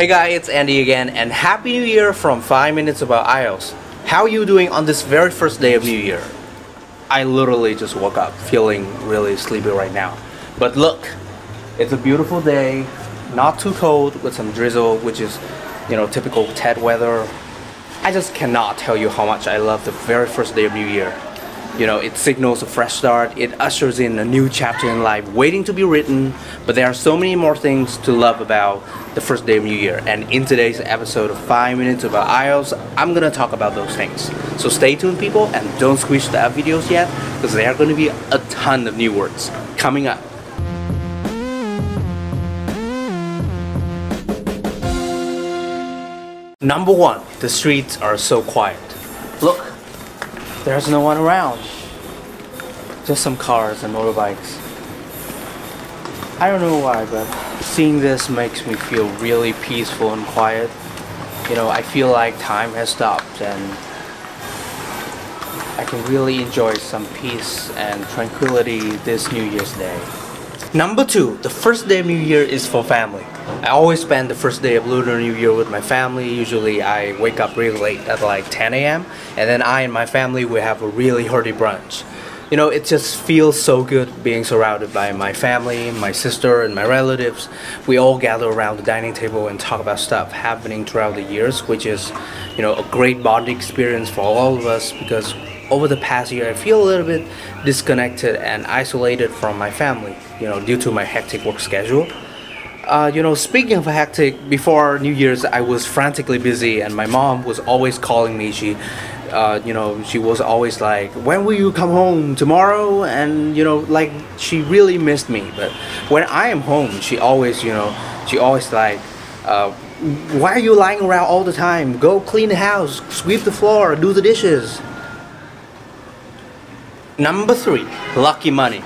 Hey guys, it's Andy again and Happy New Year from 5 Minutes About IELTS. How are you doing on this very first day of New Year? I literally just woke up feeling really sleepy right now. But look, it's a beautiful day, not too cold with some drizzle, which is, you know, typical Tet weather. I just cannot tell you how much I love the very first day of New Year. You know, it signals a fresh start, it ushers in a new chapter in life waiting to be written, but there are so many more things to love about the first day of New Year. And in today's episode of 5 Minutes About IELTS, I'm gonna talk about those things. So stay tuned, people, and don't squish the videos yet, because there are gonna be a ton of new words coming up. Number one, the streets are so quiet. Look, there's no one around. Just some cars and motorbikes. I don't know why, but seeing this makes me feel really peaceful and quiet. You know, I feel like time has stopped and I can really enjoy some peace and tranquility this New Year's Day. Number two, the first day of New Year is for family. I always spend the first day of Lunar New Year with my family. Usually I wake up really late at like 10 a.m. and then I and my family we have a really hearty brunch. You know, it just feels so good being surrounded by my family, my sister, and my relatives. We all gather around the dining table and talk about stuff happening throughout the years, which is, you know, a great bonding experience for all of us because over the past year I feel a little bit disconnected and isolated from my family, you know, due to my hectic work schedule. Uh, you know, speaking of hectic, before New Year's, I was frantically busy, and my mom was always calling me. She, uh, you know, she was always like, "When will you come home tomorrow?" And you know, like she really missed me. But when I am home, she always, you know, she always like, uh, "Why are you lying around all the time? Go clean the house, sweep the floor, do the dishes." Number three, lucky money.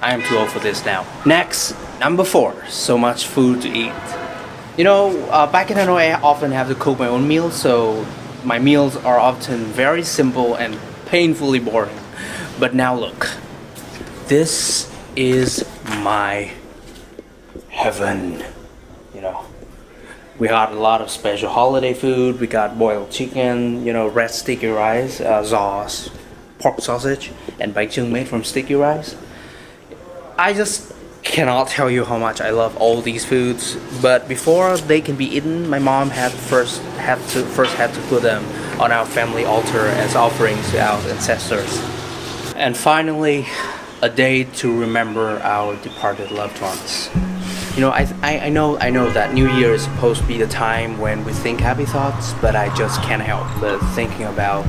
I am too old for this now. Next, number four, so much food to eat. You know, uh, back in Hanoi, I often have to cook my own meals, so my meals are often very simple and painfully boring. But now look, this is my heaven. You know, we got a lot of special holiday food. We got boiled chicken, you know, red sticky rice, uh, sauce, pork sausage, and baijiu made from sticky rice. I just cannot tell you how much I love all these foods. But before they can be eaten, my mom had first had to first had to put them on our family altar as offerings to our ancestors. And finally, a day to remember our departed loved ones. You know, I, I, I know I know that New Year is supposed to be the time when we think happy thoughts, but I just can't help but thinking about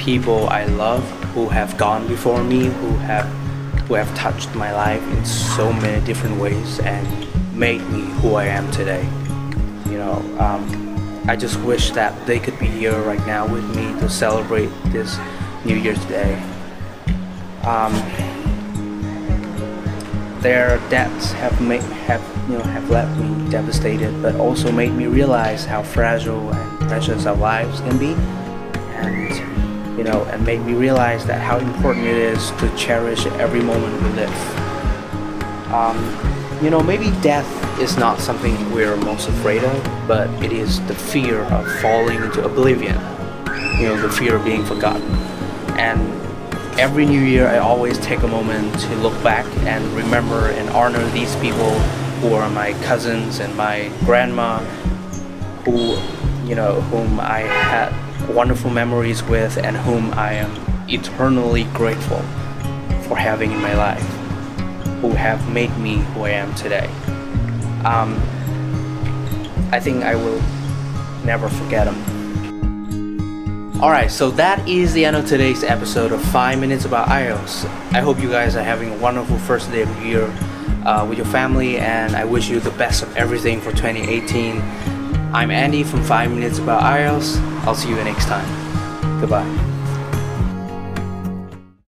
people I love who have gone before me, who have who have touched my life in so many different ways and made me who I am today. You know, um, I just wish that they could be here right now with me to celebrate this New Year's Day. Um, their deaths have made have you know have left me devastated, but also made me realize how fragile and precious our lives can be, and you know, and made me realize that how important it is to cherish every moment we live. Um, you know, maybe death is not something we're most afraid of, but it is the fear of falling into oblivion. You know, the fear of being forgotten. And every new year, I always take a moment to look back and remember and honor these people who are my cousins and my grandma, who, you know, whom I had wonderful memories with and whom I am eternally grateful for having in my life, who have made me who I am today. Um, I think I will never forget them. Alright, so that is the end of today's episode of 5 Minutes About IELTS. I hope you guys are having a wonderful first day of the year uh, with your family, and I wish you the best of everything for 2018. I'm Andy from 5 Minutes About IELTS. I'll see you next time. Goodbye.